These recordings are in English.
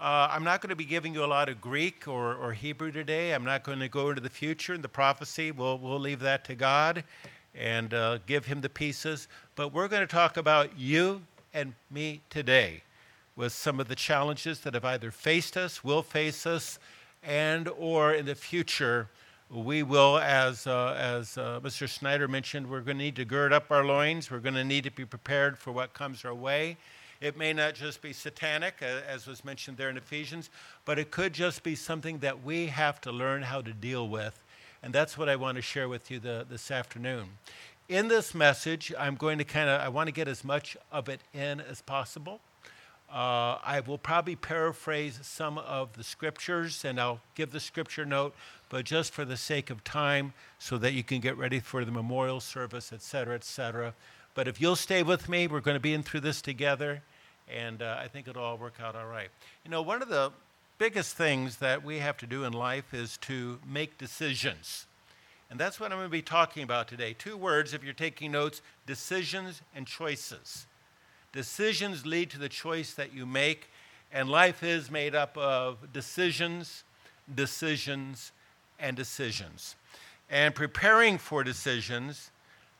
Uh, I'm not going to be giving you a lot of Greek or, or Hebrew today. I'm not going to go into the future and the prophecy. We'll, we'll leave that to God and uh, give Him the pieces. But we're going to talk about you and me today with some of the challenges that have either faced us, will face us, and or in the future we will, as, uh, as uh, Mr. Snyder mentioned, we're going to need to gird up our loins. We're going to need to be prepared for what comes our way. It may not just be satanic, as was mentioned there in Ephesians, but it could just be something that we have to learn how to deal with. And that's what I want to share with you the, this afternoon. In this message, I'm going to kind of, I want to get as much of it in as possible. Uh, I will probably paraphrase some of the scriptures and I'll give the scripture note, but just for the sake of time so that you can get ready for the memorial service, et cetera, et cetera. But if you'll stay with me, we're going to be in through this together, and uh, I think it'll all work out all right. You know, one of the biggest things that we have to do in life is to make decisions. And that's what I'm going to be talking about today. Two words, if you're taking notes decisions and choices. Decisions lead to the choice that you make, and life is made up of decisions, decisions, and decisions. And preparing for decisions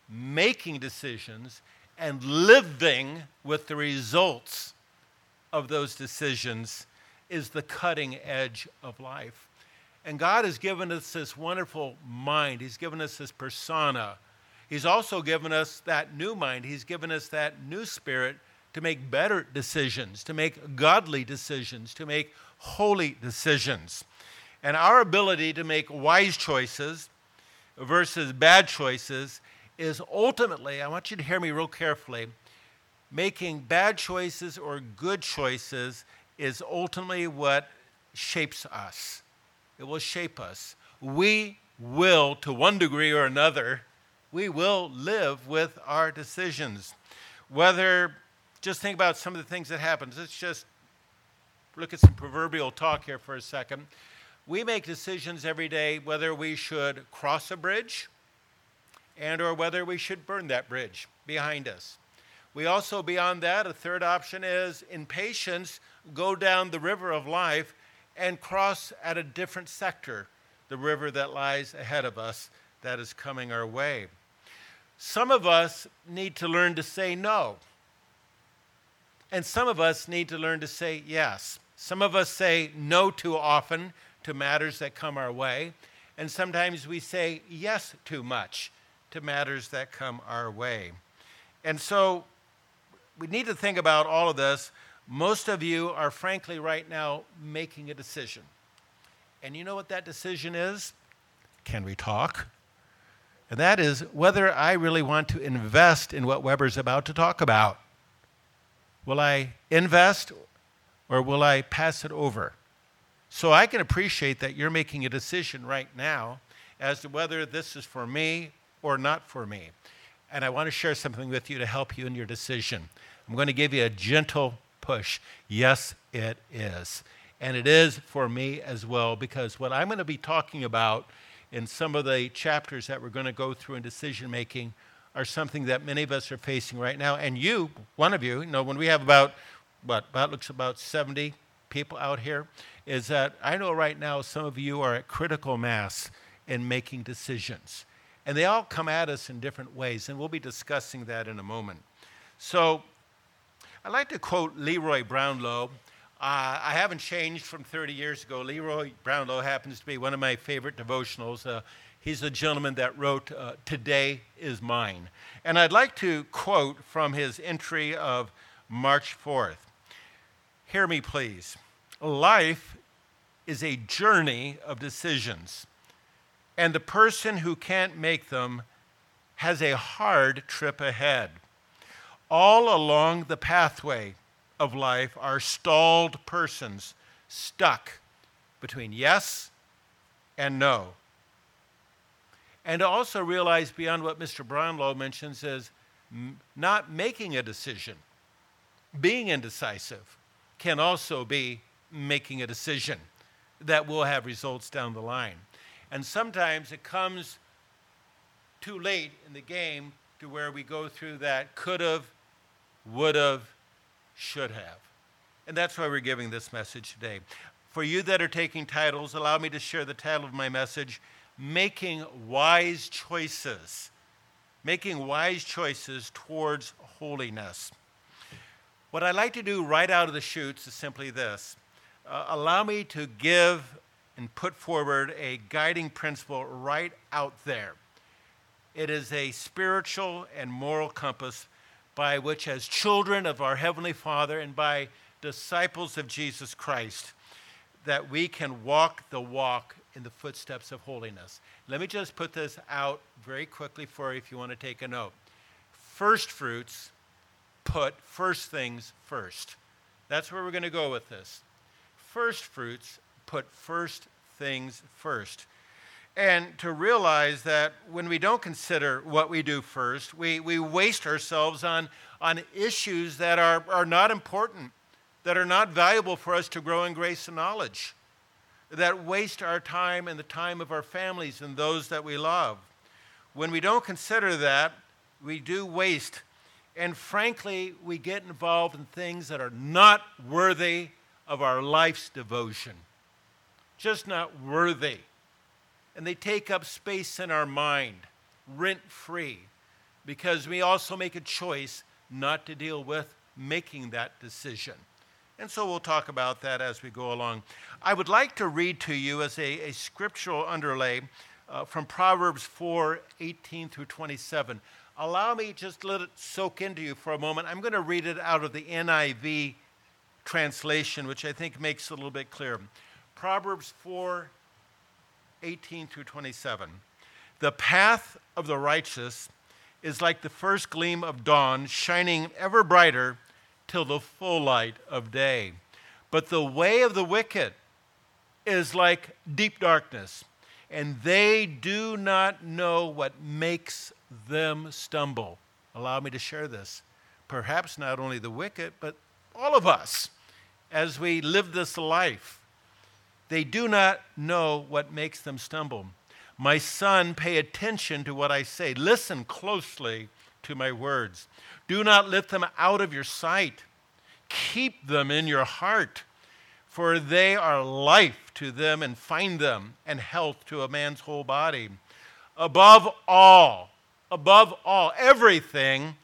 making decisions and living with the results of those decisions is the cutting edge of life. And God has given us this wonderful mind. He's given us this persona. He's also given us that new mind. He's given us that new spirit to make better decisions, to make godly decisions, to make holy decisions. And our ability to make wise choices versus bad choices is ultimately, I want you to hear me real carefully, making bad choices or good choices is ultimately what shapes us. It will shape us. We will, to one degree or another, we will live with our decisions. Whether, just think about some of the things that happen. Let's just look at some proverbial talk here for a second. We make decisions every day whether we should cross a bridge and or whether we should burn that bridge behind us. We also, beyond that, a third option is in patience, go down the river of life and cross at a different sector, the river that lies ahead of us that is coming our way. Some of us need to learn to say no. And some of us need to learn to say yes. Some of us say no too often to matters that come our way. And sometimes we say yes too much to matters that come our way. And so we need to think about all of this. Most of you are, frankly, right now making a decision. And you know what that decision is? Can we talk? And that is whether I really want to invest in what Webber's about to talk about. Will I invest or will I pass it over? So I can appreciate that you're making a decision right now as to whether this is for me or not for me. And I want to share something with you to help you in your decision. I'm going to give you a gentle push. Yes, it is. And it is for me as well, because what I'm going to be talking about in some of the chapters that we're going to go through in decision making are something that many of us are facing right now. And you, one of you, you know, when we have about, what, about looks about 70 people out here, is that I know right now some of you are at critical mass in making decisions. And they all come at us in different ways, and we'll be discussing that in a moment. So I'd like to quote Leroy Brownlow. Uh, I haven't changed from 30 years ago. Leroy Brownlow happens to be one of my favorite devotionals. Uh, he's the gentleman that wrote uh, Today is Mine. And I'd like to quote from his entry of March 4th. Hear me, please. Life is a journey of decisions and the person who can't make them has a hard trip ahead. All along the pathway of life are stalled persons stuck between yes and no. And also realize beyond what Mr. Brownlow mentions is not making a decision, being indecisive can also be making a decision that will have results down the line. And sometimes it comes too late in the game to where we go through that could have, would have, should have. And that's why we're giving this message today. For you that are taking titles, allow me to share the title of my message Making Wise Choices. Making Wise Choices Towards Holiness. What I'd like to do right out of the chutes is simply this uh, allow me to give and put forward a guiding principle right out there. It is a spiritual and moral compass by which, as children of our Heavenly Father and by disciples of Jesus Christ, that we can walk the walk in the footsteps of holiness. Let me just put this out very quickly for you if you want to take a note. First fruits put first things first. That's where we're going to go with this. First fruits put first things first. And to realize that when we don't consider what we do first, we, we waste ourselves on, on issues that are, are not important, that are not valuable for us to grow in grace and knowledge, that waste our time and the time of our families and those that we love. When we don't consider that, we do waste. And frankly, we get involved in things that are not worthy of our life's devotion just not worthy. And they take up space in our mind, rent free, because we also make a choice not to deal with making that decision. And so we'll talk about that as we go along. I would like to read to you as a, a scriptural underlay uh, from Proverbs 4 18 through 27. Allow me just let it soak into you for a moment. I'm going to read it out of the NIV translation, which I think makes it a little bit clearer. Proverbs 4 18 through 27. The path of the righteous is like the first gleam of dawn, shining ever brighter till the full light of day. But the way of the wicked is like deep darkness, and they do not know what makes them stumble. Allow me to share this. Perhaps not only the wicked, but all of us as we live this life they do not know what makes them stumble. My son, pay attention to what I say. Listen closely to my words. Do not let them out of your sight. Keep them in your heart, for they are life to them and find them, and health to a man's whole body. Above all, above all, everything,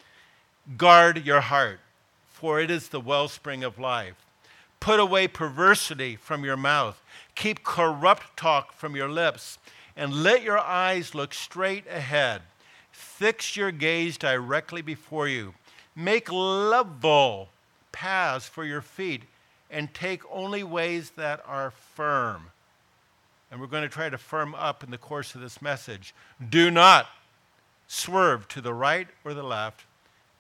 guard your heart, for it is the wellspring of life. Put away perversity from your mouth Keep corrupt talk from your lips, and let your eyes look straight ahead. Fix your gaze directly before you. Make level paths for your feet, and take only ways that are firm. And we're going to try to firm up in the course of this message. Do not swerve to the right or the left.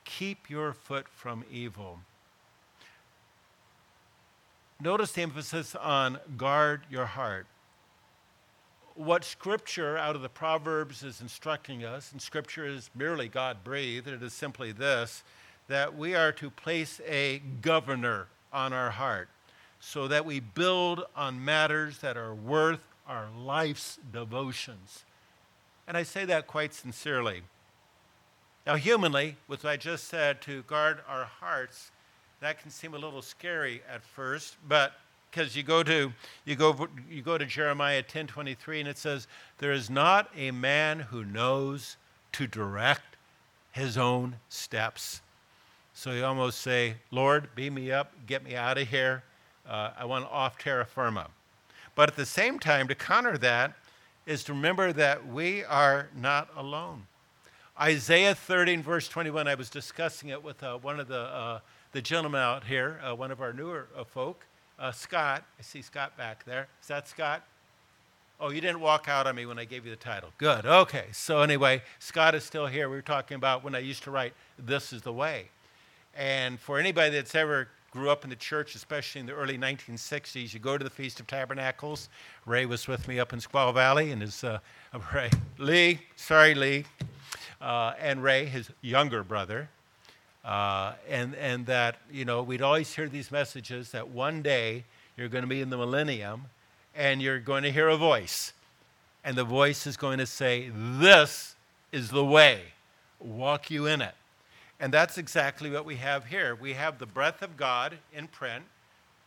Keep your foot from evil. Notice the emphasis on guard your heart. What Scripture out of the Proverbs is instructing us, and Scripture is merely God breathed, it is simply this that we are to place a governor on our heart so that we build on matters that are worth our life's devotions. And I say that quite sincerely. Now, humanly, with what I just said, to guard our hearts, that can seem a little scary at first, but because you go to you go you go to Jeremiah 10:23 and it says there is not a man who knows to direct his own steps. So you almost say, Lord, beam me up, get me out of here. Uh, I want off terra firma. But at the same time, to counter that is to remember that we are not alone. Isaiah 30 verse 21, I was discussing it with uh, one of the uh, the gentleman out here, uh, one of our newer uh, folk, uh, Scott. I see Scott back there. Is that Scott? Oh, you didn't walk out on me when I gave you the title. Good. Okay. So, anyway, Scott is still here. We were talking about when I used to write, This is the Way. And for anybody that's ever grew up in the church, especially in the early 1960s, you go to the Feast of Tabernacles. Ray was with me up in Squaw Valley, and his uh, Ray, Lee, sorry, Lee, uh, and Ray, his younger brother, uh, and, and that, you know, we'd always hear these messages that one day you're going to be in the millennium and you're going to hear a voice. And the voice is going to say, This is the way, walk you in it. And that's exactly what we have here. We have the breath of God in print,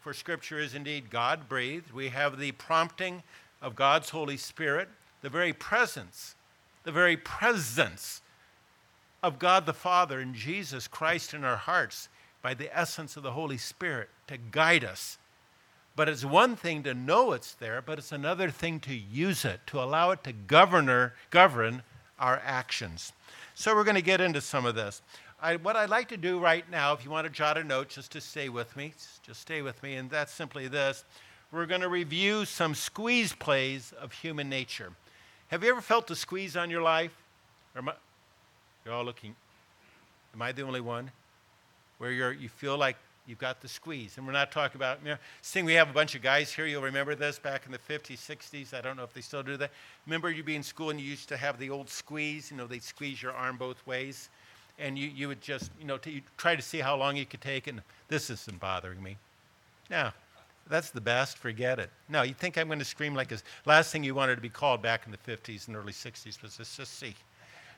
for Scripture is indeed God breathed. We have the prompting of God's Holy Spirit, the very presence, the very presence of God the Father and Jesus Christ in our hearts by the essence of the Holy Spirit to guide us. But it's one thing to know it's there, but it's another thing to use it, to allow it to govern, govern our actions. So we're going to get into some of this. I, what I'd like to do right now, if you want to jot a note just to stay with me, just stay with me, and that's simply this. We're going to review some squeeze plays of human nature. Have you ever felt the squeeze on your life? Or you're all looking. Am I the only one? Where you're, you feel like you've got the squeeze. And we're not talking about, you know, seeing we have a bunch of guys here, you'll remember this back in the 50s, 60s. I don't know if they still do that. Remember you'd be in school and you used to have the old squeeze, you know, they'd squeeze your arm both ways. And you, you would just, you know, to, try to see how long you could take. And this isn't bothering me. Now, that's the best. Forget it. No, you think I'm going to scream like this? Last thing you wanted to be called back in the 50s and early 60s was a sissy.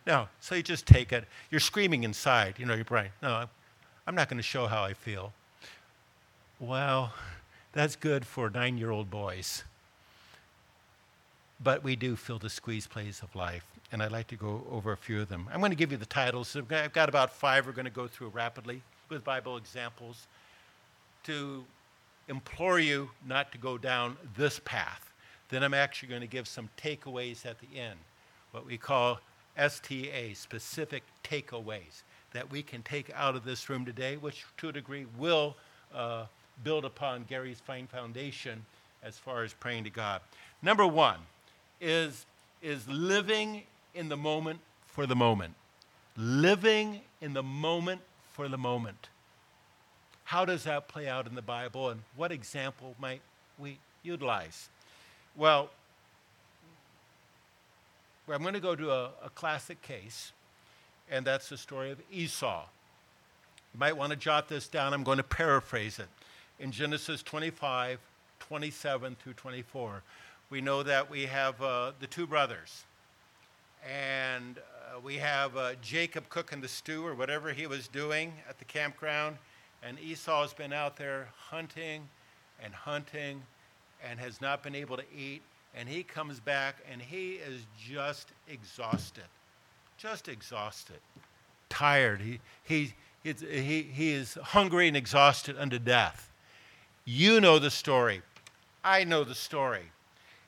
No, so you just take it. You're screaming inside, you know, your brain. No, I'm not going to show how I feel. Well, that's good for nine year old boys. But we do feel the squeeze plays of life, and I'd like to go over a few of them. I'm going to give you the titles. I've got about five we're going to go through rapidly with Bible examples to implore you not to go down this path. Then I'm actually going to give some takeaways at the end, what we call STA, specific takeaways that we can take out of this room today, which to a degree will uh, build upon Gary's fine foundation as far as praying to God. Number one is, is living in the moment for the moment. Living in the moment for the moment. How does that play out in the Bible, and what example might we utilize? Well, I'm going to go to a, a classic case, and that's the story of Esau. You might want to jot this down. I'm going to paraphrase it. In Genesis 25, 27 through 24, we know that we have uh, the two brothers, and uh, we have uh, Jacob cooking the stew or whatever he was doing at the campground, and Esau's been out there hunting and hunting and has not been able to eat and he comes back and he is just exhausted. Just exhausted. Tired. He, he, he, he is hungry and exhausted unto death. You know the story. I know the story.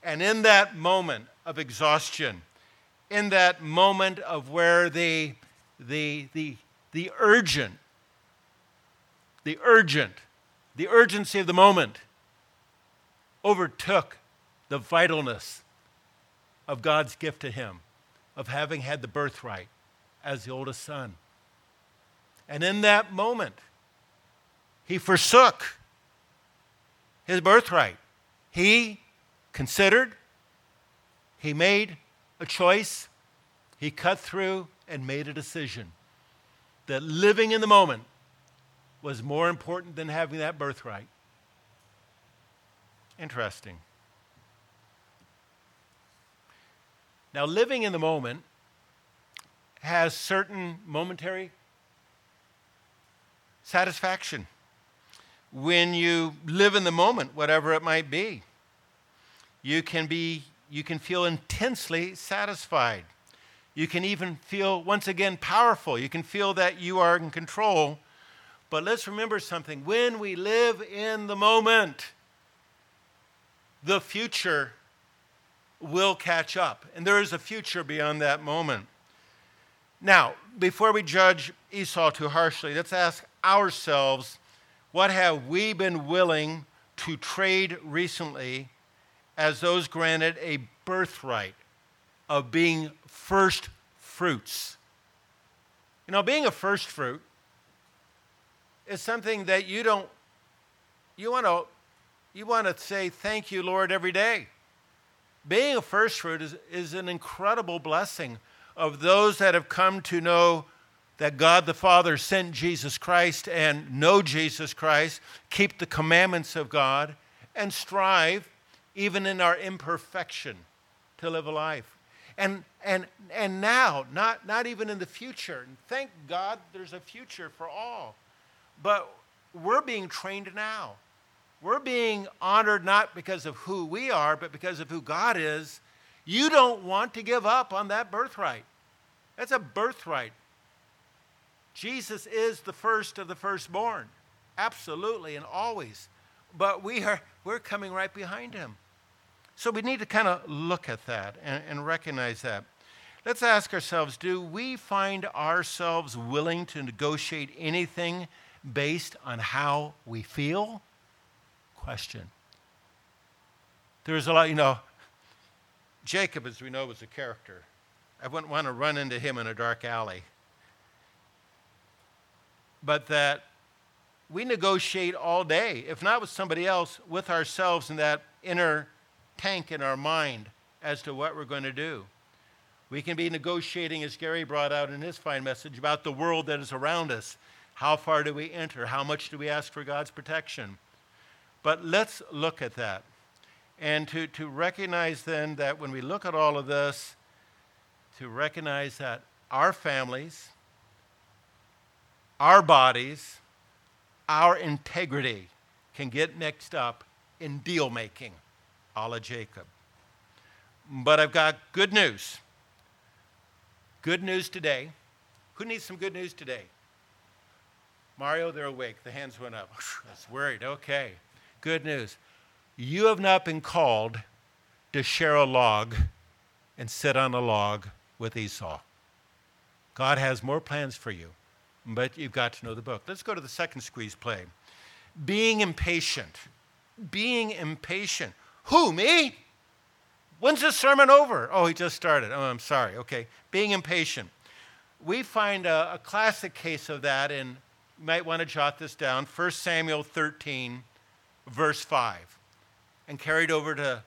And in that moment of exhaustion, in that moment of where the, the, the, the urgent, the urgent, the urgency of the moment overtook the vitalness of God's gift to him, of having had the birthright as the oldest son. And in that moment, he forsook his birthright. He considered, he made a choice, he cut through and made a decision that living in the moment was more important than having that birthright. Interesting. Now, living in the moment has certain momentary satisfaction. When you live in the moment, whatever it might be, you can be you can feel intensely satisfied. You can even feel once again powerful. You can feel that you are in control. But let's remember something. When we live in the moment, the future will catch up. And there is a future beyond that moment. Now, before we judge Esau too harshly, let's ask ourselves what have we been willing to trade recently as those granted a birthright of being first fruits? You know, being a first fruit is something that you don't, you want to, you want to say thank you, Lord, every day being a first fruit is, is an incredible blessing of those that have come to know that God the Father sent Jesus Christ and know Jesus Christ, keep the commandments of God, and strive, even in our imperfection, to live a life. And, and, and now, not, not even in the future. And thank God there's a future for all. But we're being trained now. We're being honored not because of who we are, but because of who God is, you don't want to give up on that birthright. That's a birthright. Jesus is the first of the firstborn, absolutely and always. But we are we're coming right behind him. So we need to kind of look at that and, and recognize that. Let's ask ourselves do we find ourselves willing to negotiate anything based on how we feel? Question. There's a lot, you know, Jacob, as we know, was a character. I wouldn't want to run into him in a dark alley. But that we negotiate all day, if not with somebody else, with ourselves in that inner tank in our mind as to what we're going to do. We can be negotiating, as Gary brought out in his fine message, about the world that is around us. How far do we enter? How much do we ask for God's protection? But let's look at that. And to, to recognize then that when we look at all of this, to recognize that our families, our bodies, our integrity can get mixed up in deal making, a la Jacob. But I've got good news. Good news today. Who needs some good news today? Mario, they're awake. The hands went up. I was worried. Okay. Good news. You have not been called to share a log and sit on a log with Esau. God has more plans for you, but you've got to know the book. Let's go to the second squeeze play. Being impatient. Being impatient. Who, me? When's this sermon over? Oh, he just started. Oh, I'm sorry. Okay. Being impatient. We find a, a classic case of that in, you might want to jot this down, 1 Samuel 13, verse 5 and carried over to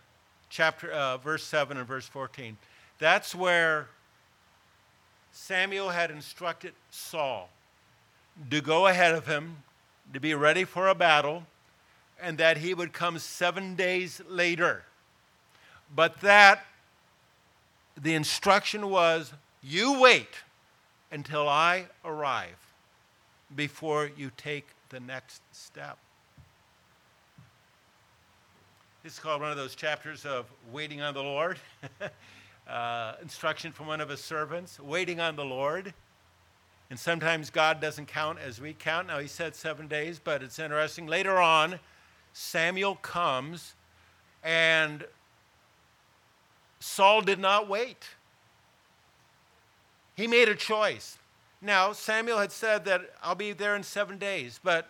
chapter uh, verse 7 and verse 14. That's where Samuel had instructed Saul to go ahead of him, to be ready for a battle, and that he would come seven days later. But that the instruction was you wait until I arrive before you take the next step. This is called one of those chapters of Waiting on the Lord. uh, instruction from one of his servants, waiting on the Lord. And sometimes God doesn't count as we count. Now, he said seven days, but it's interesting. Later on, Samuel comes, and Saul did not wait. He made a choice. Now, Samuel had said that I'll be there in seven days, but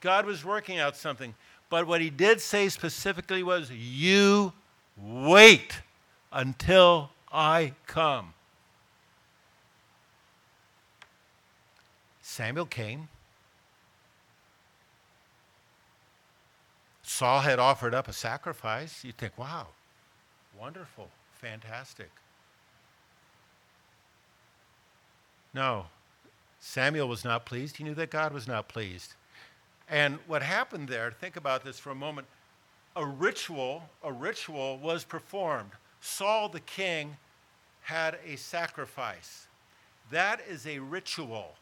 God was working out something. But what he did say specifically was, You wait until I come. Samuel came. Saul had offered up a sacrifice. You think, wow, wonderful, fantastic. No, Samuel was not pleased. He knew that God was not pleased. And what happened there, think about this for a moment. A ritual, a ritual was performed. Saul the king had a sacrifice. That is a ritual.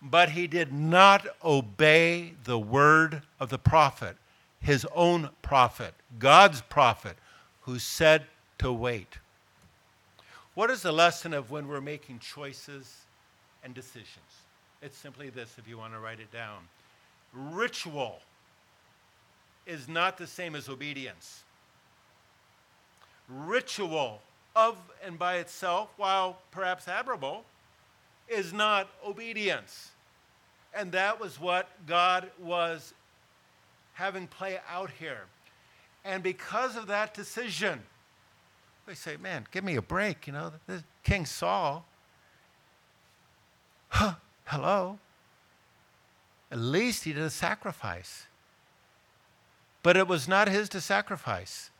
But he did not obey the word of the prophet, his own prophet, God's prophet, who said to wait. What is the lesson of when we're making choices and decisions? It's simply this if you want to write it down ritual is not the same as obedience. Ritual of and by itself, while perhaps admirable, is not obedience. And that was what God was having play out here. And because of that decision, they say, man, give me a break. You know, this King Saul, huh, hello, at least he did a sacrifice. But it was not his to sacrifice.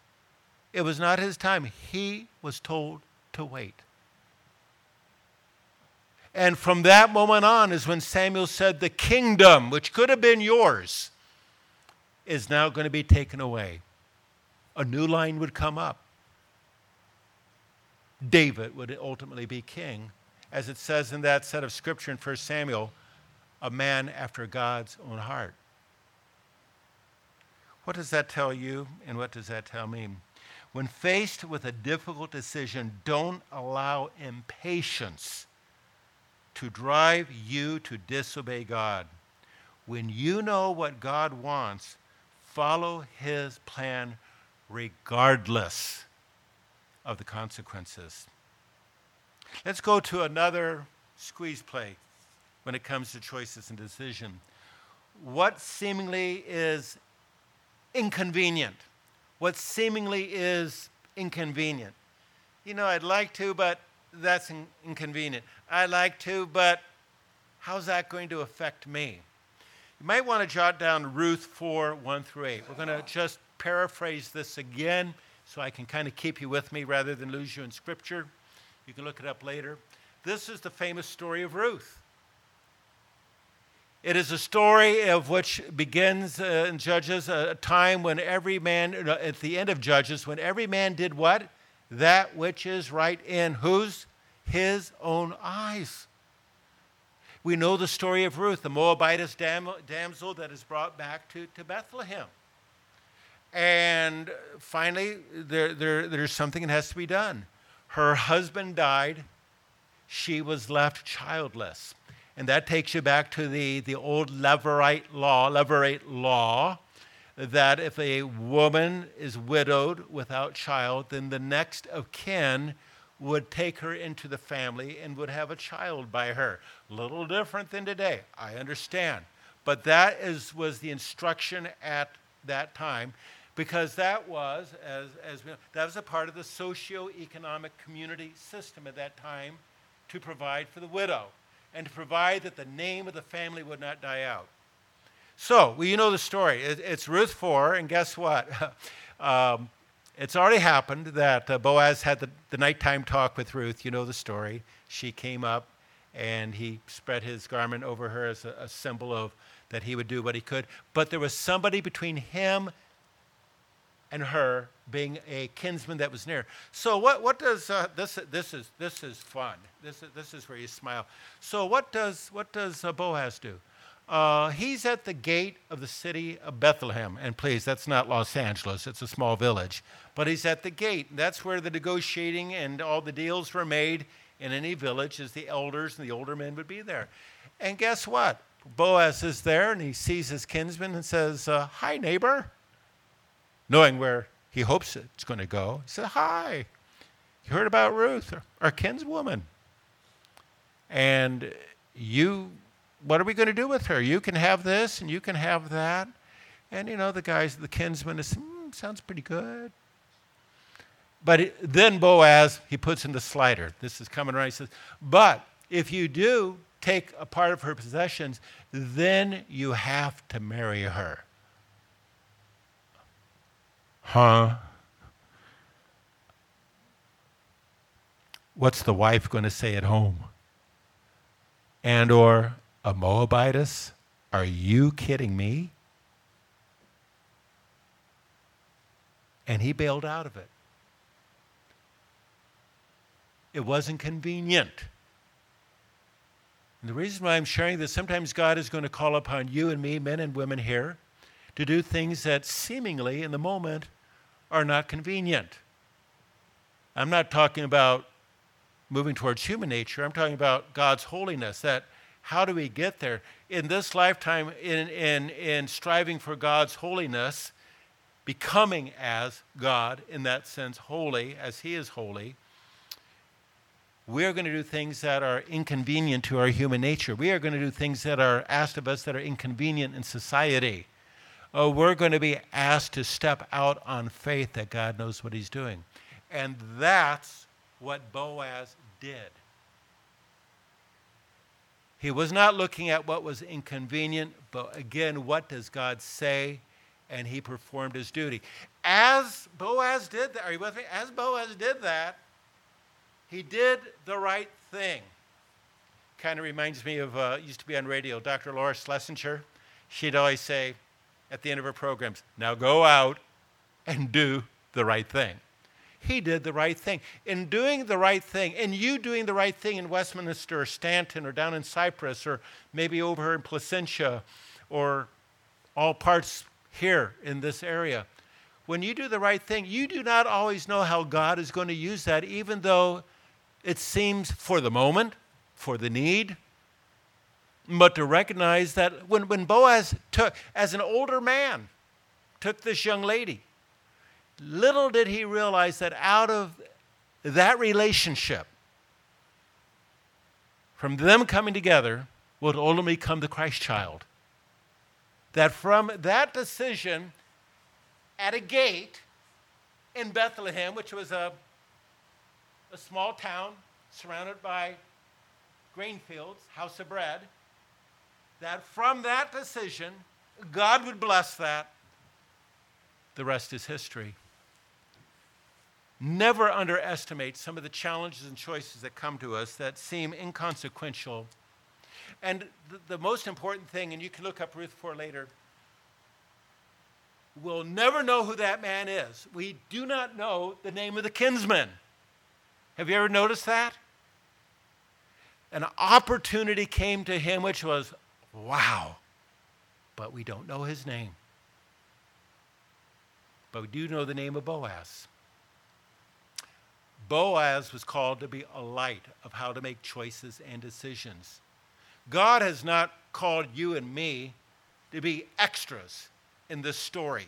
It was not his time. He was told to wait. And from that moment on is when Samuel said, The kingdom, which could have been yours, is now going to be taken away. A new line would come up. David would ultimately be king, as it says in that set of scripture in 1 Samuel a man after God's own heart. What does that tell you, and what does that tell me? When faced with a difficult decision, don't allow impatience to drive you to disobey God. When you know what God wants, follow his plan regardless of the consequences. Let's go to another squeeze play when it comes to choices and decision. What seemingly is inconvenient? What seemingly is inconvenient? You know, I'd like to, but that's in- inconvenient. I'd like to, but how's that going to affect me? You might want to jot down Ruth 4 1 through 8. We're going to just paraphrase this again so I can kind of keep you with me rather than lose you in Scripture. You can look it up later. This is the famous story of Ruth. It is a story of which begins uh, in Judges, a time when every man, uh, at the end of Judges, when every man did what? That which is right in whose? His own eyes. We know the story of Ruth, the Moabitess dam- damsel that is brought back to, to Bethlehem. And finally, there, there, there's something that has to be done. Her husband died, she was left childless. And that takes you back to the, the old Levirate law, Levirate law, that if a woman is widowed without child, then the next of kin would take her into the family and would have a child by her. Little different than today, I understand. But that is, was the instruction at that time because that was, as, as we, that was a part of the socio-economic community system at that time to provide for the widow and to provide that the name of the family would not die out. So, well, you know the story. It, it's Ruth 4, and guess what? um, it's already happened that uh, Boaz had the, the nighttime talk with Ruth. You know the story. She came up and he spread his garment over her as a, a symbol of that he would do what he could. But there was somebody between him and her being a kinsman that was near. So what, what does uh, this this is this is fun. This is, this is where you smile. So what does what does uh, Boaz do? Uh, he's at the gate of the city of Bethlehem, and please, that's not Los Angeles; it's a small village. But he's at the gate. That's where the negotiating and all the deals were made in any village. As the elders and the older men would be there. And guess what? Boaz is there, and he sees his kinsman and says, uh, "Hi, neighbor." Knowing where he hopes it's going to go. He said, Hi, you heard about Ruth, our kinswoman. And you, what are we going to do with her? You can have this and you can have that. And, you know, the guys, the kinsman, is, mm, sounds pretty good. But then Boaz, he puts in the slider. This is coming right. He says, But if you do take a part of her possessions, then you have to marry her. Huh? What's the wife going to say at home? And or a Moabitess? Are you kidding me? And he bailed out of it. It wasn't convenient. And the reason why I'm sharing this, sometimes God is going to call upon you and me, men and women here, to do things that seemingly in the moment are not convenient. I'm not talking about moving towards human nature. I'm talking about God's holiness. That how do we get there? In this lifetime, in, in, in striving for God's holiness, becoming as God, in that sense, holy, as He is holy, we are going to do things that are inconvenient to our human nature. We are going to do things that are asked of us that are inconvenient in society oh, we're going to be asked to step out on faith that God knows what He's doing. And that's what Boaz did. He was not looking at what was inconvenient, but again, what does God say? And he performed his duty. As Boaz did that, are you with me? As Boaz did that, he did the right thing. Kind of reminds me of, uh, used to be on radio, Dr. Laura Schlesinger. She'd always say, at the end of her programs. Now go out and do the right thing. He did the right thing. In doing the right thing, and you doing the right thing in Westminster or Stanton or down in Cypress or maybe over in Placentia or all parts here in this area. When you do the right thing, you do not always know how God is going to use that, even though it seems for the moment, for the need. But to recognize that when, when Boaz took, as an older man, took this young lady, little did he realize that out of that relationship, from them coming together, would ultimately come the Christ child. That from that decision at a gate in Bethlehem, which was a, a small town surrounded by grain fields, house of bread, that from that decision, God would bless that. The rest is history. Never underestimate some of the challenges and choices that come to us that seem inconsequential. And the, the most important thing, and you can look up Ruth 4 later, we'll never know who that man is. We do not know the name of the kinsman. Have you ever noticed that? An opportunity came to him which was, wow, but we don't know his name. But we do know the name of Boaz. Boaz was called to be a light of how to make choices and decisions. God has not called you and me to be extras in this story.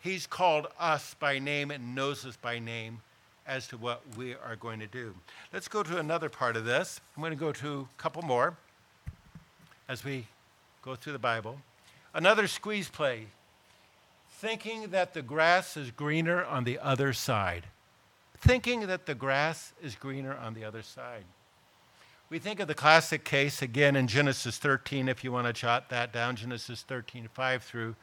He's called us by name and knows us by name as to what we are going to do. Let's go to another part of this. I'm going to go to a couple more as we go through the Bible. Another squeeze play. Thinking that the grass is greener on the other side thinking that the grass is greener on the other side. We think of the classic case again in Genesis 13, if you want to jot that down, Genesis 13, 5 through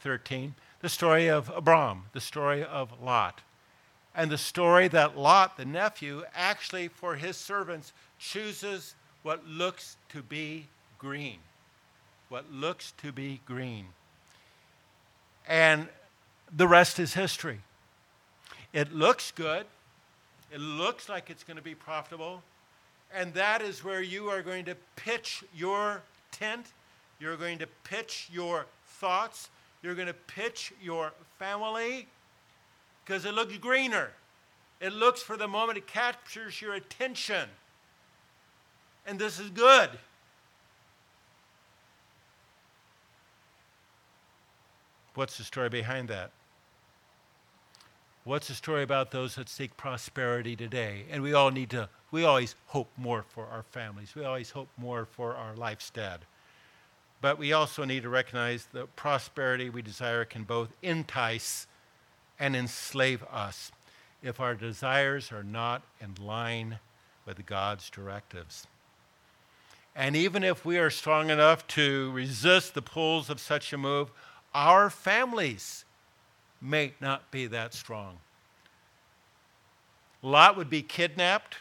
13, the story of Abram, the story of Lot, and the story that Lot, the nephew, actually for his servants chooses what looks to be green. What looks to be green. And the rest is history. It looks good. It looks like it's going to be profitable. And that is where you are going to pitch your tent. You're going to pitch your thoughts. You're going to pitch your family because it looks greener. It looks for the moment, it captures your attention. And this is good. What's the story behind that? What's the story about those that seek prosperity today? And we all need to, we always hope more for our families. We always hope more for our lifestead. But we also need to recognize that prosperity we desire can both entice and enslave us if our desires are not in line with God's directives. And even if we are strong enough to resist the pulls of such a move, our families may not be that strong. Lot would be kidnapped.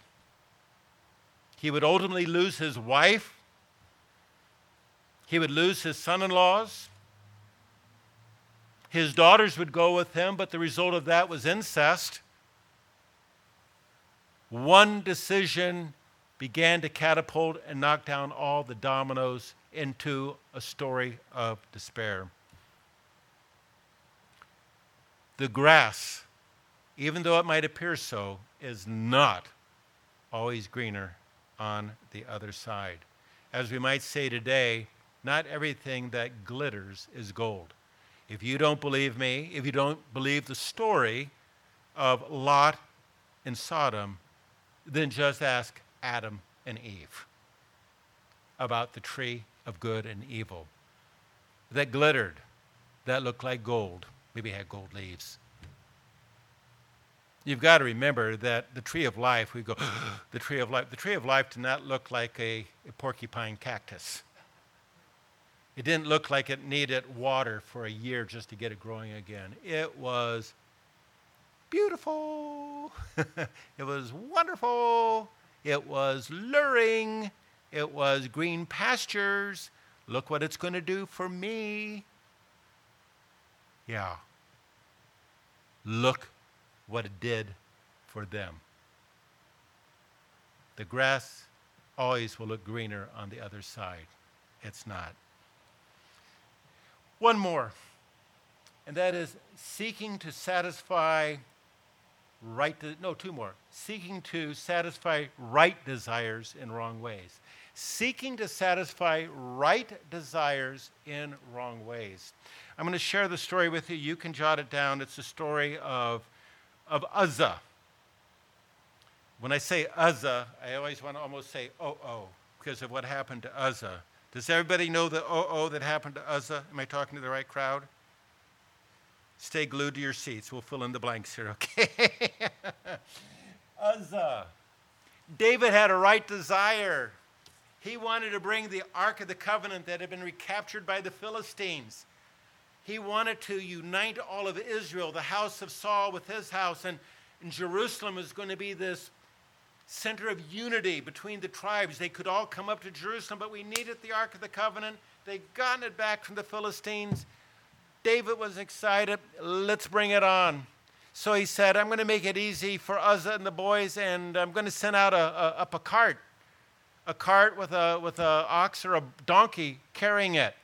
He would ultimately lose his wife. He would lose his son in laws. His daughters would go with him, but the result of that was incest. One decision began to catapult and knock down all the dominoes into a story of despair. The grass, even though it might appear so, is not always greener on the other side. As we might say today, not everything that glitters is gold. If you don't believe me, if you don't believe the story of Lot and Sodom, then just ask Adam and Eve about the tree of good and evil that glittered, that looked like gold maybe had gold leaves. You've got to remember that the tree of life, we go, the tree of life. The tree of life did not look like a, a porcupine cactus. It didn't look like it needed water for a year just to get it growing again. It was beautiful. it was wonderful. It was luring. It was green pastures. Look what it's going to do for me. Yeah. Look what it did for them. The grass always will look greener on the other side. It's not. One more. and that is seeking to satisfy right, de- no, two more. Seeking to satisfy right desires in wrong ways. Seeking to satisfy right desires in wrong ways. I'm going to share the story with you. You can jot it down. It's the story of, of Uzzah. When I say Uzzah, I always want to almost say oh oh because of what happened to Uzzah. Does everybody know the oh oh that happened to Uzzah? Am I talking to the right crowd? Stay glued to your seats. We'll fill in the blanks here, okay? Uzzah. David had a right desire. He wanted to bring the Ark of the Covenant that had been recaptured by the Philistines. He wanted to unite all of Israel, the house of Saul with his house, and, and Jerusalem was going to be this center of unity between the tribes. They could all come up to Jerusalem, but we needed the Ark of the Covenant. They'd gotten it back from the Philistines. David was excited. Let's bring it on. So he said, I'm going to make it easy for Uzzah and the boys, and I'm going to send out a, a, up a cart, a cart with a with a ox or a donkey carrying it.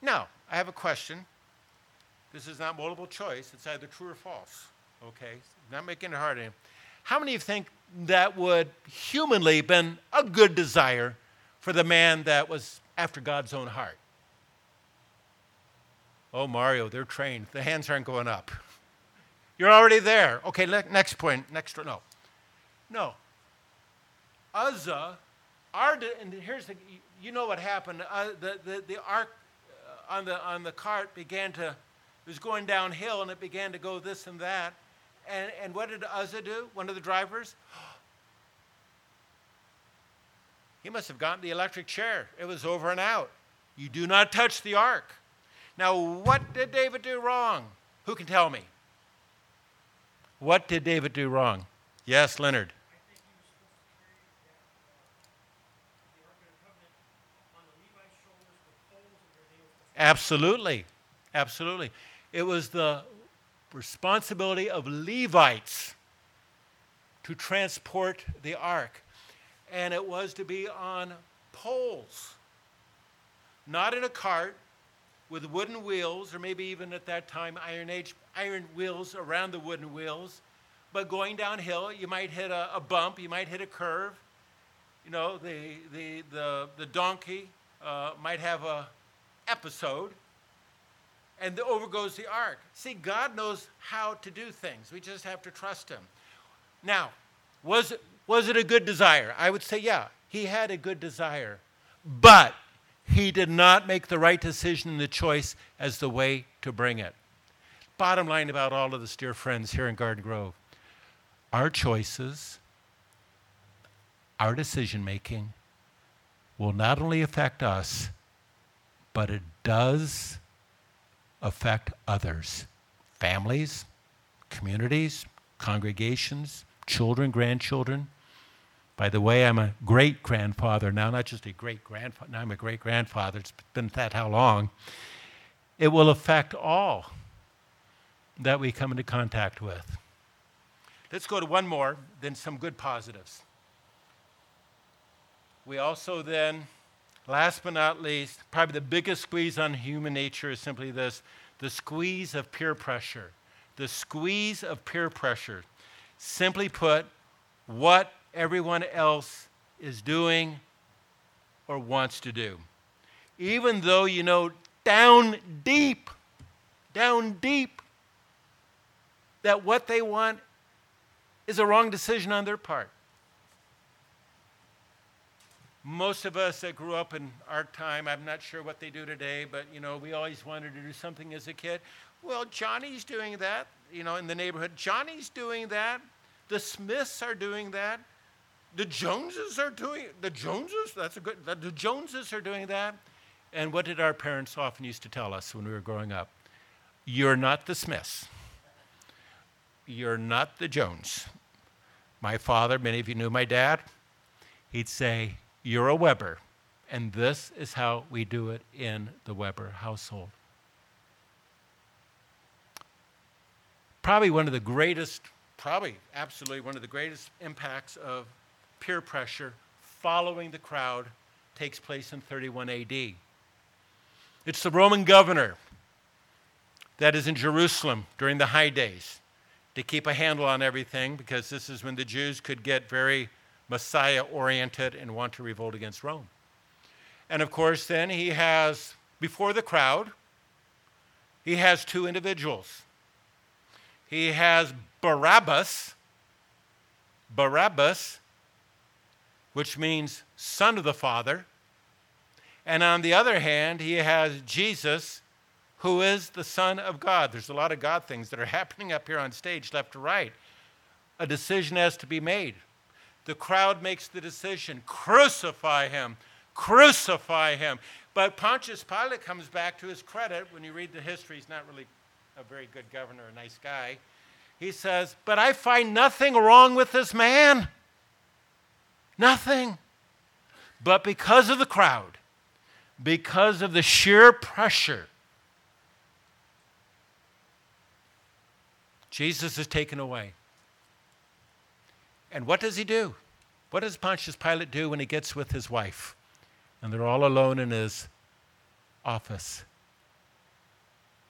Now, I have a question. This is not multiple choice. It's either true or false. Okay, not making it hard. How many of you think that would humanly been a good desire for the man that was after God's own heart? Oh, Mario, they're trained. The hands aren't going up. You're already there. Okay, next point. Next, no. No. Uzzah, our, and here's the, you know what happened. Uh, the, the, the ark uh, on, the, on the cart began to, it was going downhill and it began to go this and that. And, and what did Uzzah do, one of the drivers? He must have gotten the electric chair. It was over and out. You do not touch the ark. Now, what did David do wrong? Who can tell me? What did David do wrong? Yes, Leonard. Absolutely. Absolutely. It was the responsibility of Levites to transport the ark. And it was to be on poles, not in a cart, with wooden wheels, or maybe even at that time iron age iron wheels around the wooden wheels. But going downhill, you might hit a, a bump, you might hit a curve. You know, the the the, the donkey uh, might have a episode, and the, over goes the ark. See, God knows how to do things. We just have to trust Him. Now, was it, was it a good desire? I would say, yeah, he had a good desire, but he did not make the right decision in the choice as the way to bring it. Bottom line about all of this, dear friends, here in Garden Grove our choices, our decision making will not only affect us, but it does affect others families, communities, congregations, children, grandchildren. By the way, I'm a great grandfather now, not just a great grandfather, now I'm a great grandfather. It's been that how long? It will affect all that we come into contact with. Let's go to one more, then some good positives. We also then, last but not least, probably the biggest squeeze on human nature is simply this the squeeze of peer pressure. The squeeze of peer pressure. Simply put, what everyone else is doing or wants to do. Even though you know down deep, down deep, that what they want is a wrong decision on their part. Most of us that grew up in our time, I'm not sure what they do today, but you know, we always wanted to do something as a kid. Well, Johnny's doing that, you know, in the neighborhood. Johnny's doing that. The Smiths are doing that. The Joneses are doing the Joneses. That's a good. The Joneses are doing that. And what did our parents often used to tell us when we were growing up? You're not the Smiths. You're not the Jones. My father, many of you knew my dad, he'd say, You're a Webber. And this is how we do it in the Webber household. Probably one of the greatest, probably absolutely one of the greatest impacts of peer pressure following the crowd takes place in 31 AD. It's the Roman governor that is in Jerusalem during the high days to keep a handle on everything because this is when the Jews could get very Messiah oriented and want to revolt against Rome. And of course, then he has, before the crowd, he has two individuals. He has Barabbas, Barabbas, which means son of the Father. And on the other hand, he has Jesus, who is the Son of God. There's a lot of God things that are happening up here on stage, left to right. A decision has to be made. The crowd makes the decision crucify him, crucify him. But Pontius Pilate comes back to his credit. When you read the history, he's not really a very good governor, a nice guy. He says, But I find nothing wrong with this man. Nothing. But because of the crowd, because of the sheer pressure, Jesus is taken away. And what does he do? What does Pontius Pilate do when he gets with his wife? And they're all alone in his office.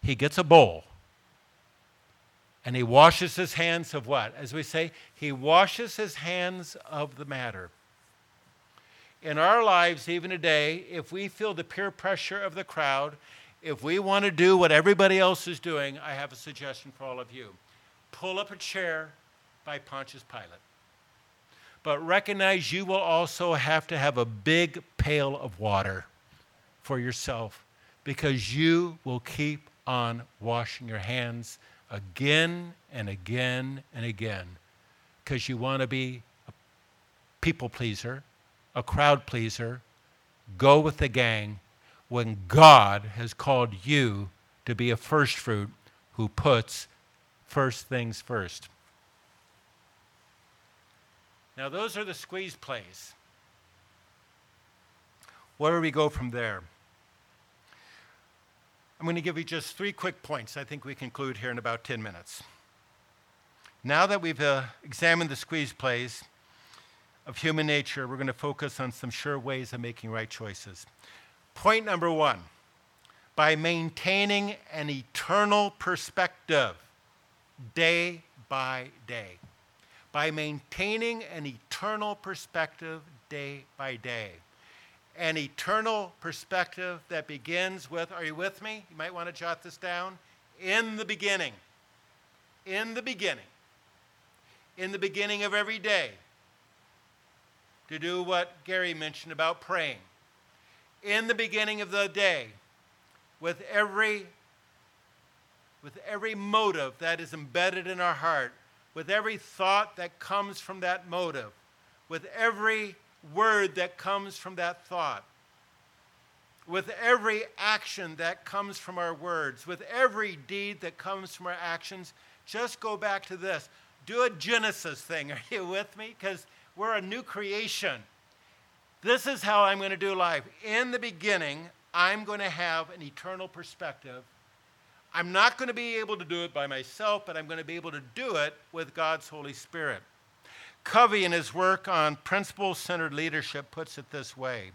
He gets a bowl and he washes his hands of what? As we say, he washes his hands of the matter. In our lives, even today, if we feel the peer pressure of the crowd, if we want to do what everybody else is doing, I have a suggestion for all of you. Pull up a chair by Pontius Pilate but recognize you will also have to have a big pail of water for yourself because you will keep on washing your hands again and again and again because you want to be a people pleaser, a crowd pleaser, go with the gang when God has called you to be a first fruit who puts first things first. Now, those are the squeeze plays. Where do we go from there? I'm going to give you just three quick points. I think we conclude here in about 10 minutes. Now that we've uh, examined the squeeze plays of human nature, we're going to focus on some sure ways of making right choices. Point number one by maintaining an eternal perspective day by day by maintaining an eternal perspective day by day. An eternal perspective that begins with, are you with me? You might want to jot this down. In the beginning. In the beginning. In the beginning of every day. To do what Gary mentioned about praying. In the beginning of the day, with every with every motive that is embedded in our heart with every thought that comes from that motive, with every word that comes from that thought, with every action that comes from our words, with every deed that comes from our actions, just go back to this. Do a Genesis thing. Are you with me? Because we're a new creation. This is how I'm going to do life. In the beginning, I'm going to have an eternal perspective I'm not going to be able to do it by myself, but I'm going to be able to do it with God's Holy Spirit. Covey, in his work on principle centered leadership, puts it this way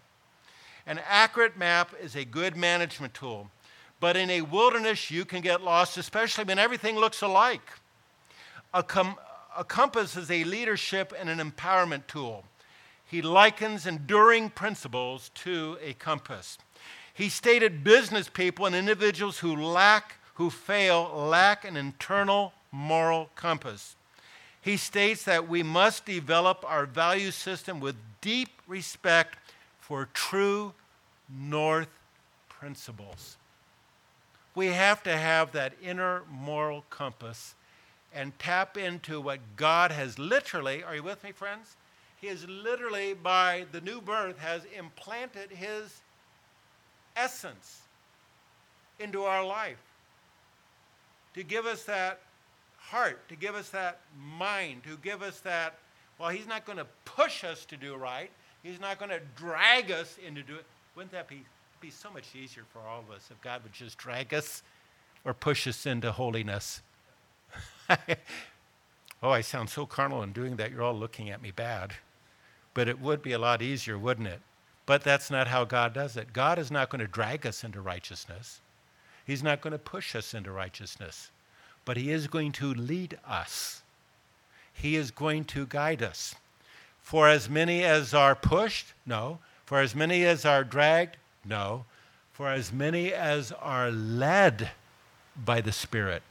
An accurate map is a good management tool, but in a wilderness, you can get lost, especially when everything looks alike. A, com- a compass is a leadership and an empowerment tool. He likens enduring principles to a compass. He stated business people and individuals who lack who fail lack an internal moral compass. He states that we must develop our value system with deep respect for true North principles. We have to have that inner moral compass and tap into what God has literally, are you with me, friends? He has literally, by the new birth, has implanted his essence into our life to give us that heart, to give us that mind, to give us that, well, He's not going to push us to do right. He's not going to drag us into doing it. Wouldn't that be, be so much easier for all of us if God would just drag us or push us into holiness? oh, I sound so carnal in doing that. You're all looking at me bad. But it would be a lot easier, wouldn't it? But that's not how God does it. God is not going to drag us into righteousness, He's not going to push us into righteousness, but He is going to lead us. He is going to guide us. For as many as are pushed, no. For as many as are dragged, no. For as many as are led by the Spirit,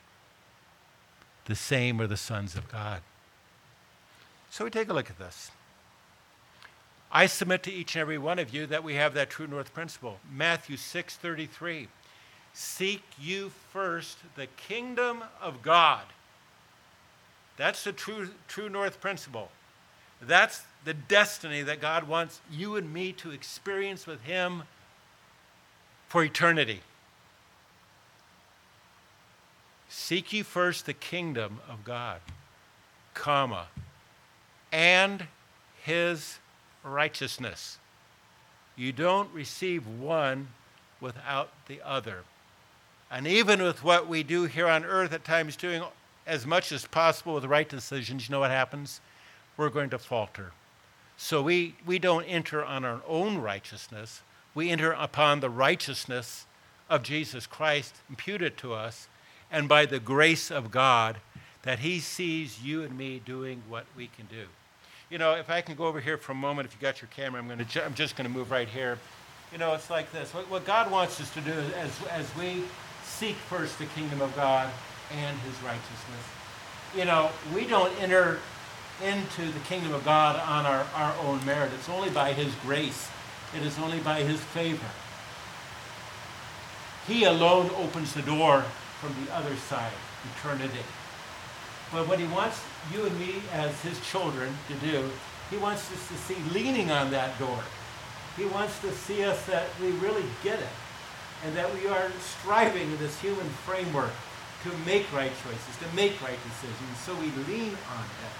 the same are the sons of God. So we take a look at this. I submit to each and every one of you that we have that true north principle. Matthew 6:33. Seek you first the kingdom of God. That's the true true north principle. That's the destiny that God wants you and me to experience with him for eternity. Seek ye first the kingdom of God, comma, and his righteousness. You don't receive one without the other. And even with what we do here on earth, at times doing as much as possible with right decisions, you know what happens? We're going to falter. So we, we don't enter on our own righteousness, we enter upon the righteousness of Jesus Christ imputed to us, and by the grace of God, that He sees you and me doing what we can do you know, if I can go over here for a moment, if you got your camera, I'm to. Ju- I'm just going to move right here. You know, it's like this. What, what God wants us to do as as we seek first the kingdom of God and His righteousness, you know, we don't enter into the kingdom of God on our, our own merit. It's only by His grace. It is only by His favor. He alone opens the door from the other side, eternity. But what he wants you and me as his children to do, he wants us to see leaning on that door. He wants to see us that we really get it and that we are striving in this human framework to make right choices, to make right decisions. So we lean on it.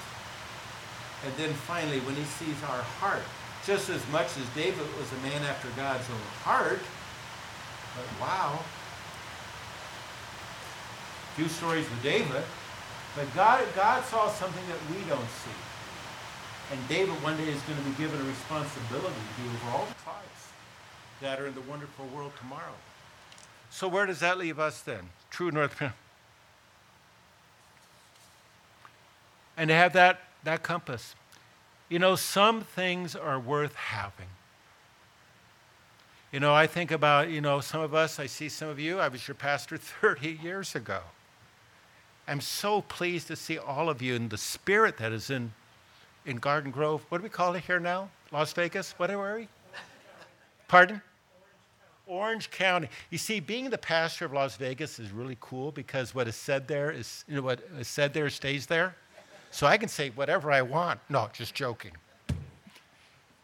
And then finally, when he sees our heart, just as much as David was a man after God's own heart, but wow, few stories with David, but God, God saw something that we don't see. And David one day is going to be given a responsibility to be over all the tribes that are in the wonderful world tomorrow. So where does that leave us then? True North And to have that, that compass. You know, some things are worth having. You know, I think about, you know, some of us, I see some of you, I was your pastor 30 years ago. I'm so pleased to see all of you in the spirit that is in, in Garden Grove. What do we call it here now? Las Vegas? What are we? Pardon? Orange County. You see, being the pastor of Las Vegas is really cool because what is said there is, you know, what is said there stays there. So I can say whatever I want. No, just joking.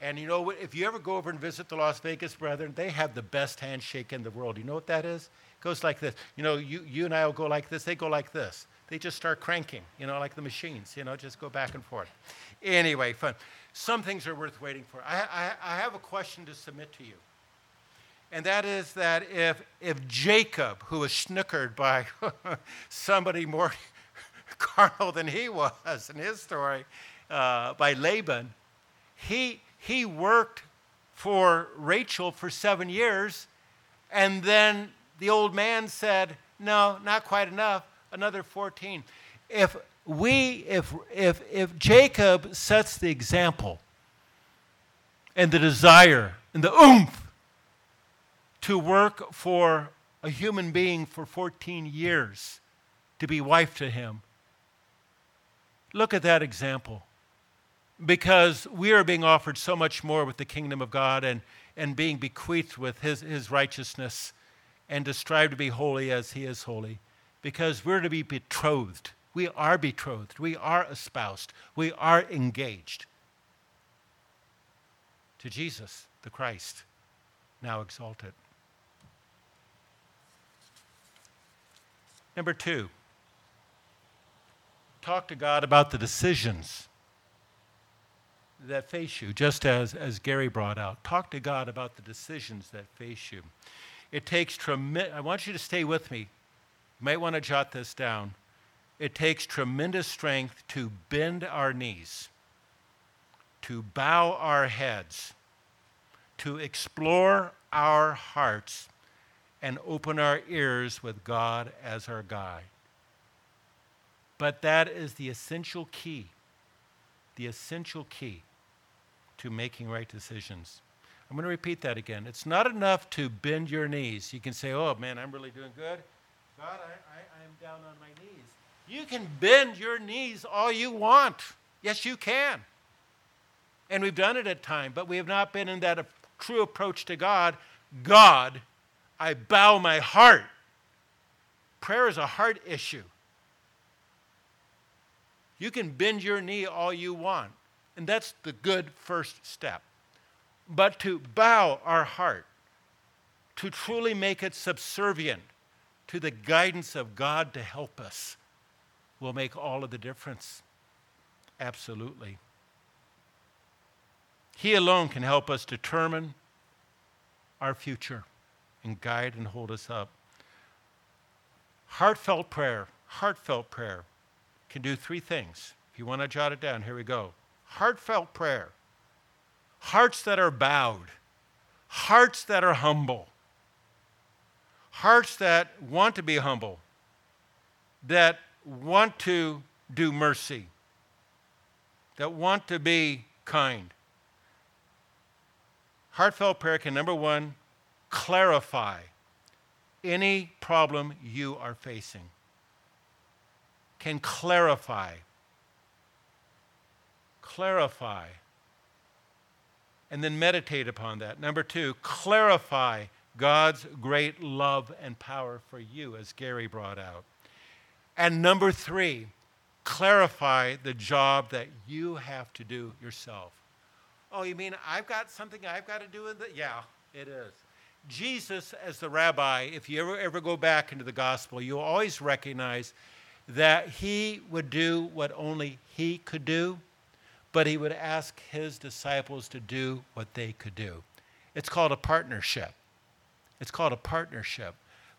And you know, if you ever go over and visit the Las Vegas brethren, they have the best handshake in the world. You know what that is? It goes like this. You know, you, you and I will go like this. They go like this. They just start cranking, you know, like the machines, you know, just go back and forth. Anyway, fun. Some things are worth waiting for. I, I, I have a question to submit to you. And that is that if, if Jacob, who was snookered by somebody more carnal than he was in his story, uh, by Laban, he, he worked for Rachel for seven years, and then the old man said, No, not quite enough, another 14. If we, if, if, if Jacob sets the example and the desire and the oomph to work for a human being for 14 years to be wife to him, look at that example because we are being offered so much more with the kingdom of God and, and being bequeathed with his, his righteousness and to strive to be holy as he is holy because we're to be betrothed. We are betrothed. We are espoused. We are engaged to Jesus, the Christ, now exalted. Number two, talk to God about the decisions that face you, just as, as Gary brought out. Talk to God about the decisions that face you. It takes tremendous, I want you to stay with me. You might want to jot this down. It takes tremendous strength to bend our knees, to bow our heads, to explore our hearts and open our ears with God as our guide. But that is the essential key, the essential key to making right decisions. I'm going to repeat that again. It's not enough to bend your knees. You can say, oh man, I'm really doing good. God, I, I, I am down on my knees. You can bend your knees all you want. Yes, you can. And we've done it at times, but we have not been in that true approach to God. God, I bow my heart. Prayer is a heart issue. You can bend your knee all you want, and that's the good first step. But to bow our heart, to truly make it subservient to the guidance of God to help us, will make all of the difference. Absolutely. He alone can help us determine our future and guide and hold us up. Heartfelt prayer, heartfelt prayer can do three things. If you want to jot it down, here we go. Heartfelt prayer, hearts that are bowed, hearts that are humble, hearts that want to be humble, that want to do mercy, that want to be kind. Heartfelt prayer can, number one, clarify any problem you are facing can clarify. Clarify. And then meditate upon that. Number two, clarify God's great love and power for you, as Gary brought out. And number three, clarify the job that you have to do yourself. Oh, you mean I've got something I've got to do with it? Yeah, it is. Jesus, as the rabbi, if you ever, ever go back into the gospel, you'll always recognize that he would do what only he could do, but he would ask his disciples to do what they could do. It's called a partnership. It's called a partnership.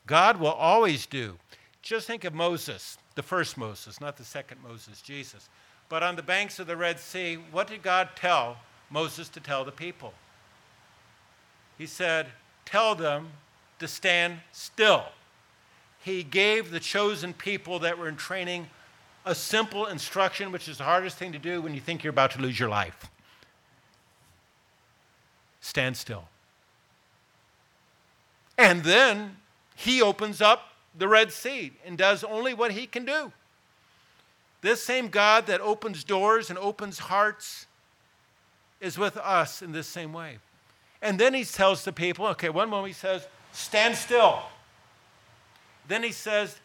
God will always do. Just think of Moses, the first Moses, not the second Moses, Jesus. But on the banks of the Red Sea, what did God tell Moses to tell the people? He said, Tell them to stand still he gave the chosen people that were in training a simple instruction, which is the hardest thing to do when you think you're about to lose your life stand still. And then he opens up the Red Sea and does only what he can do. This same God that opens doors and opens hearts is with us in this same way. And then he tells the people, okay, one moment he says, stand still. Then he says,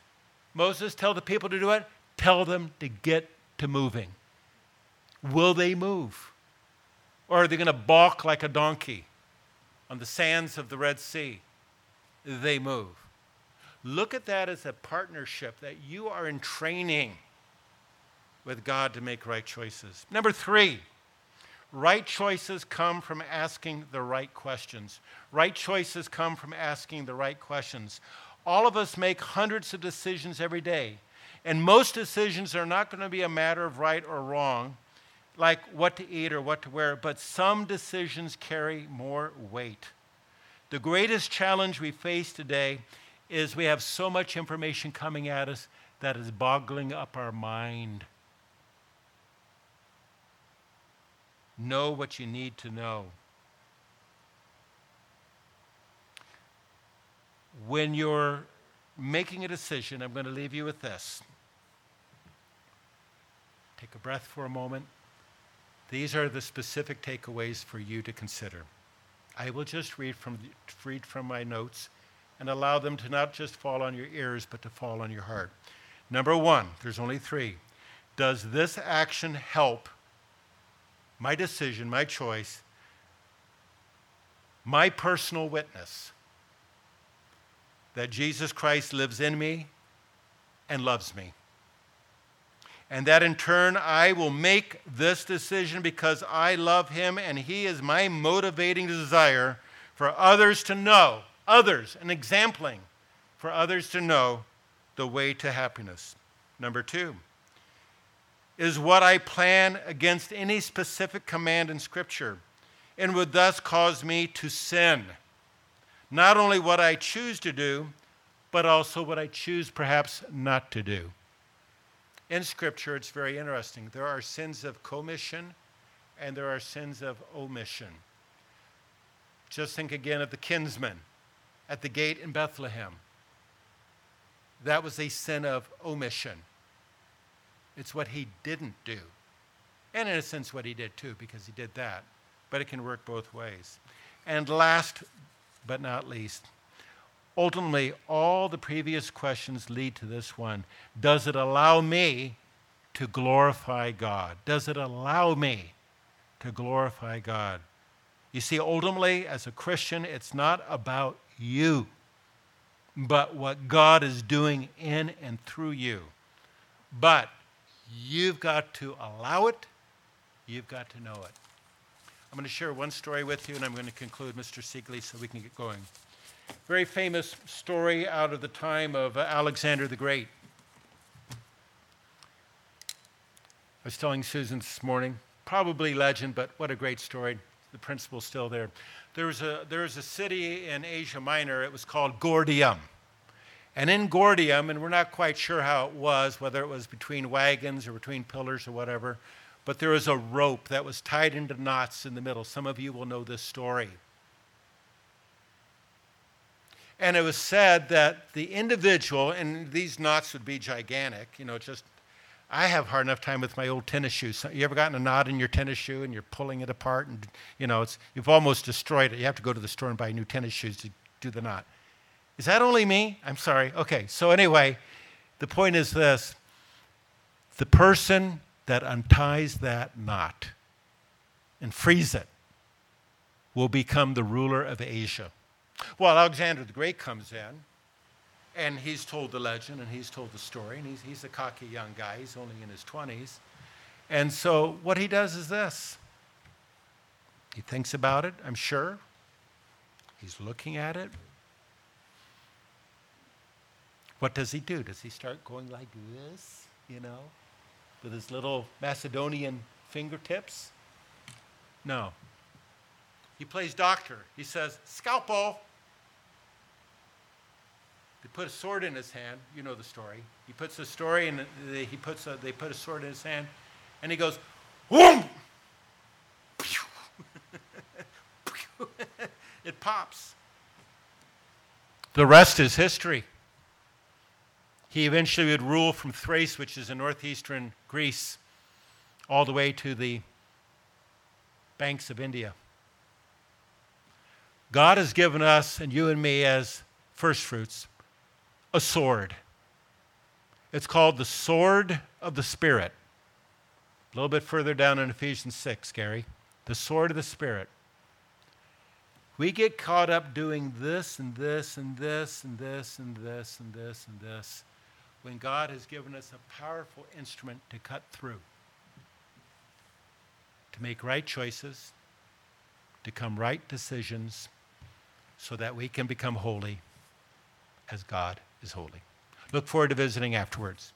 Moses, tell the people to do it. Tell them to get to moving. Will they move? Or are they going to balk like a donkey on the sands of the Red Sea? They move. Look at that as a partnership that you are in training with God to make right choices. Number three, right choices come from asking the right questions. Right choices come from asking the right questions. All of us make hundreds of decisions every day. And most decisions are not going to be a matter of right or wrong, like what to eat or what to wear, but some decisions carry more weight. The greatest challenge we face today is we have so much information coming at us that is boggling up our mind. Know what you need to know. when you're making a decision, I'm going to leave you with this. Take a breath for a moment. These are the specific takeaways for you to consider. I will just read from, read from my notes and allow them to not just fall on your ears, but to fall on your heart. Number one, there's only three. Does this action help my decision, my choice, my personal witness? that Jesus Christ lives in me and loves me. And that in turn, I will make this decision because I love him and he is my motivating desire for others to know, others, an exempling for others to know the way to happiness. Number two, is what I plan against any specific command in Scripture. and would thus cause me to sin. Not only what I choose to do, but also what I choose perhaps not to do. In Scripture, it's very interesting. There are sins of commission and there are sins of omission. Just think again of the kinsman at the gate in Bethlehem. That was a sin of omission. It's what he didn't do. And in a sense, what he did too, because he did that. But it can work both ways. And last but not least, ultimately, all the previous questions lead to this one Does it allow me to glorify God? Does it allow me to glorify God? You see, ultimately, as a Christian, it's not about you, but what God is doing in and through you. But you've got to allow it, you've got to know it. I'm going to share one story with you, and I'm going to conclude, Mr. Siegley, so we can get going. Very famous story out of the time of uh, Alexander the Great. I was telling Susan this morning, probably legend, but what a great story the principle's still there. There was a, there was a city in Asia Minor, it was called Gordium. And in Gordium, and we're not quite sure how it was, whether it was between wagons or between pillars or whatever, but there was a rope that was tied into knots in the middle. Some of you will know this story. And it was said that the individual, and these knots would be gigantic, you know, just I have hard enough time with my old tennis shoes. You ever gotten a knot in your tennis shoe and you're pulling it apart and you know it's you've almost destroyed it. You have to go to the store and buy new tennis shoes to do the knot. Is that only me? I'm sorry. Okay. So anyway, the point is this. The person that unties that knot and frees it will become the ruler of Asia. Well, Alexander the Great comes in and he's told the legend and he's told the story, and he's, he's a cocky young guy. He's only in his 20s. And so what he does is this he thinks about it, I'm sure. He's looking at it. What does he do? Does he start going like this, you know, with his little Macedonian fingertips? No. He plays doctor. He says, Scalpel. They put a sword in his hand. You know the story. He puts a story and he puts a, they put a sword in his hand, and he goes, Whoom! it pops. The rest is history. He eventually would rule from Thrace, which is in northeastern Greece, all the way to the banks of India. God has given us, and you and me as first fruits, a sword. It's called the sword of the Spirit. A little bit further down in Ephesians 6, Gary. The sword of the Spirit. We get caught up doing this and this and this and this and this and this and this when God has given us a powerful instrument to cut through, to make right choices, to come right decisions, so that we can become holy as God is holy. Look forward to visiting afterwards.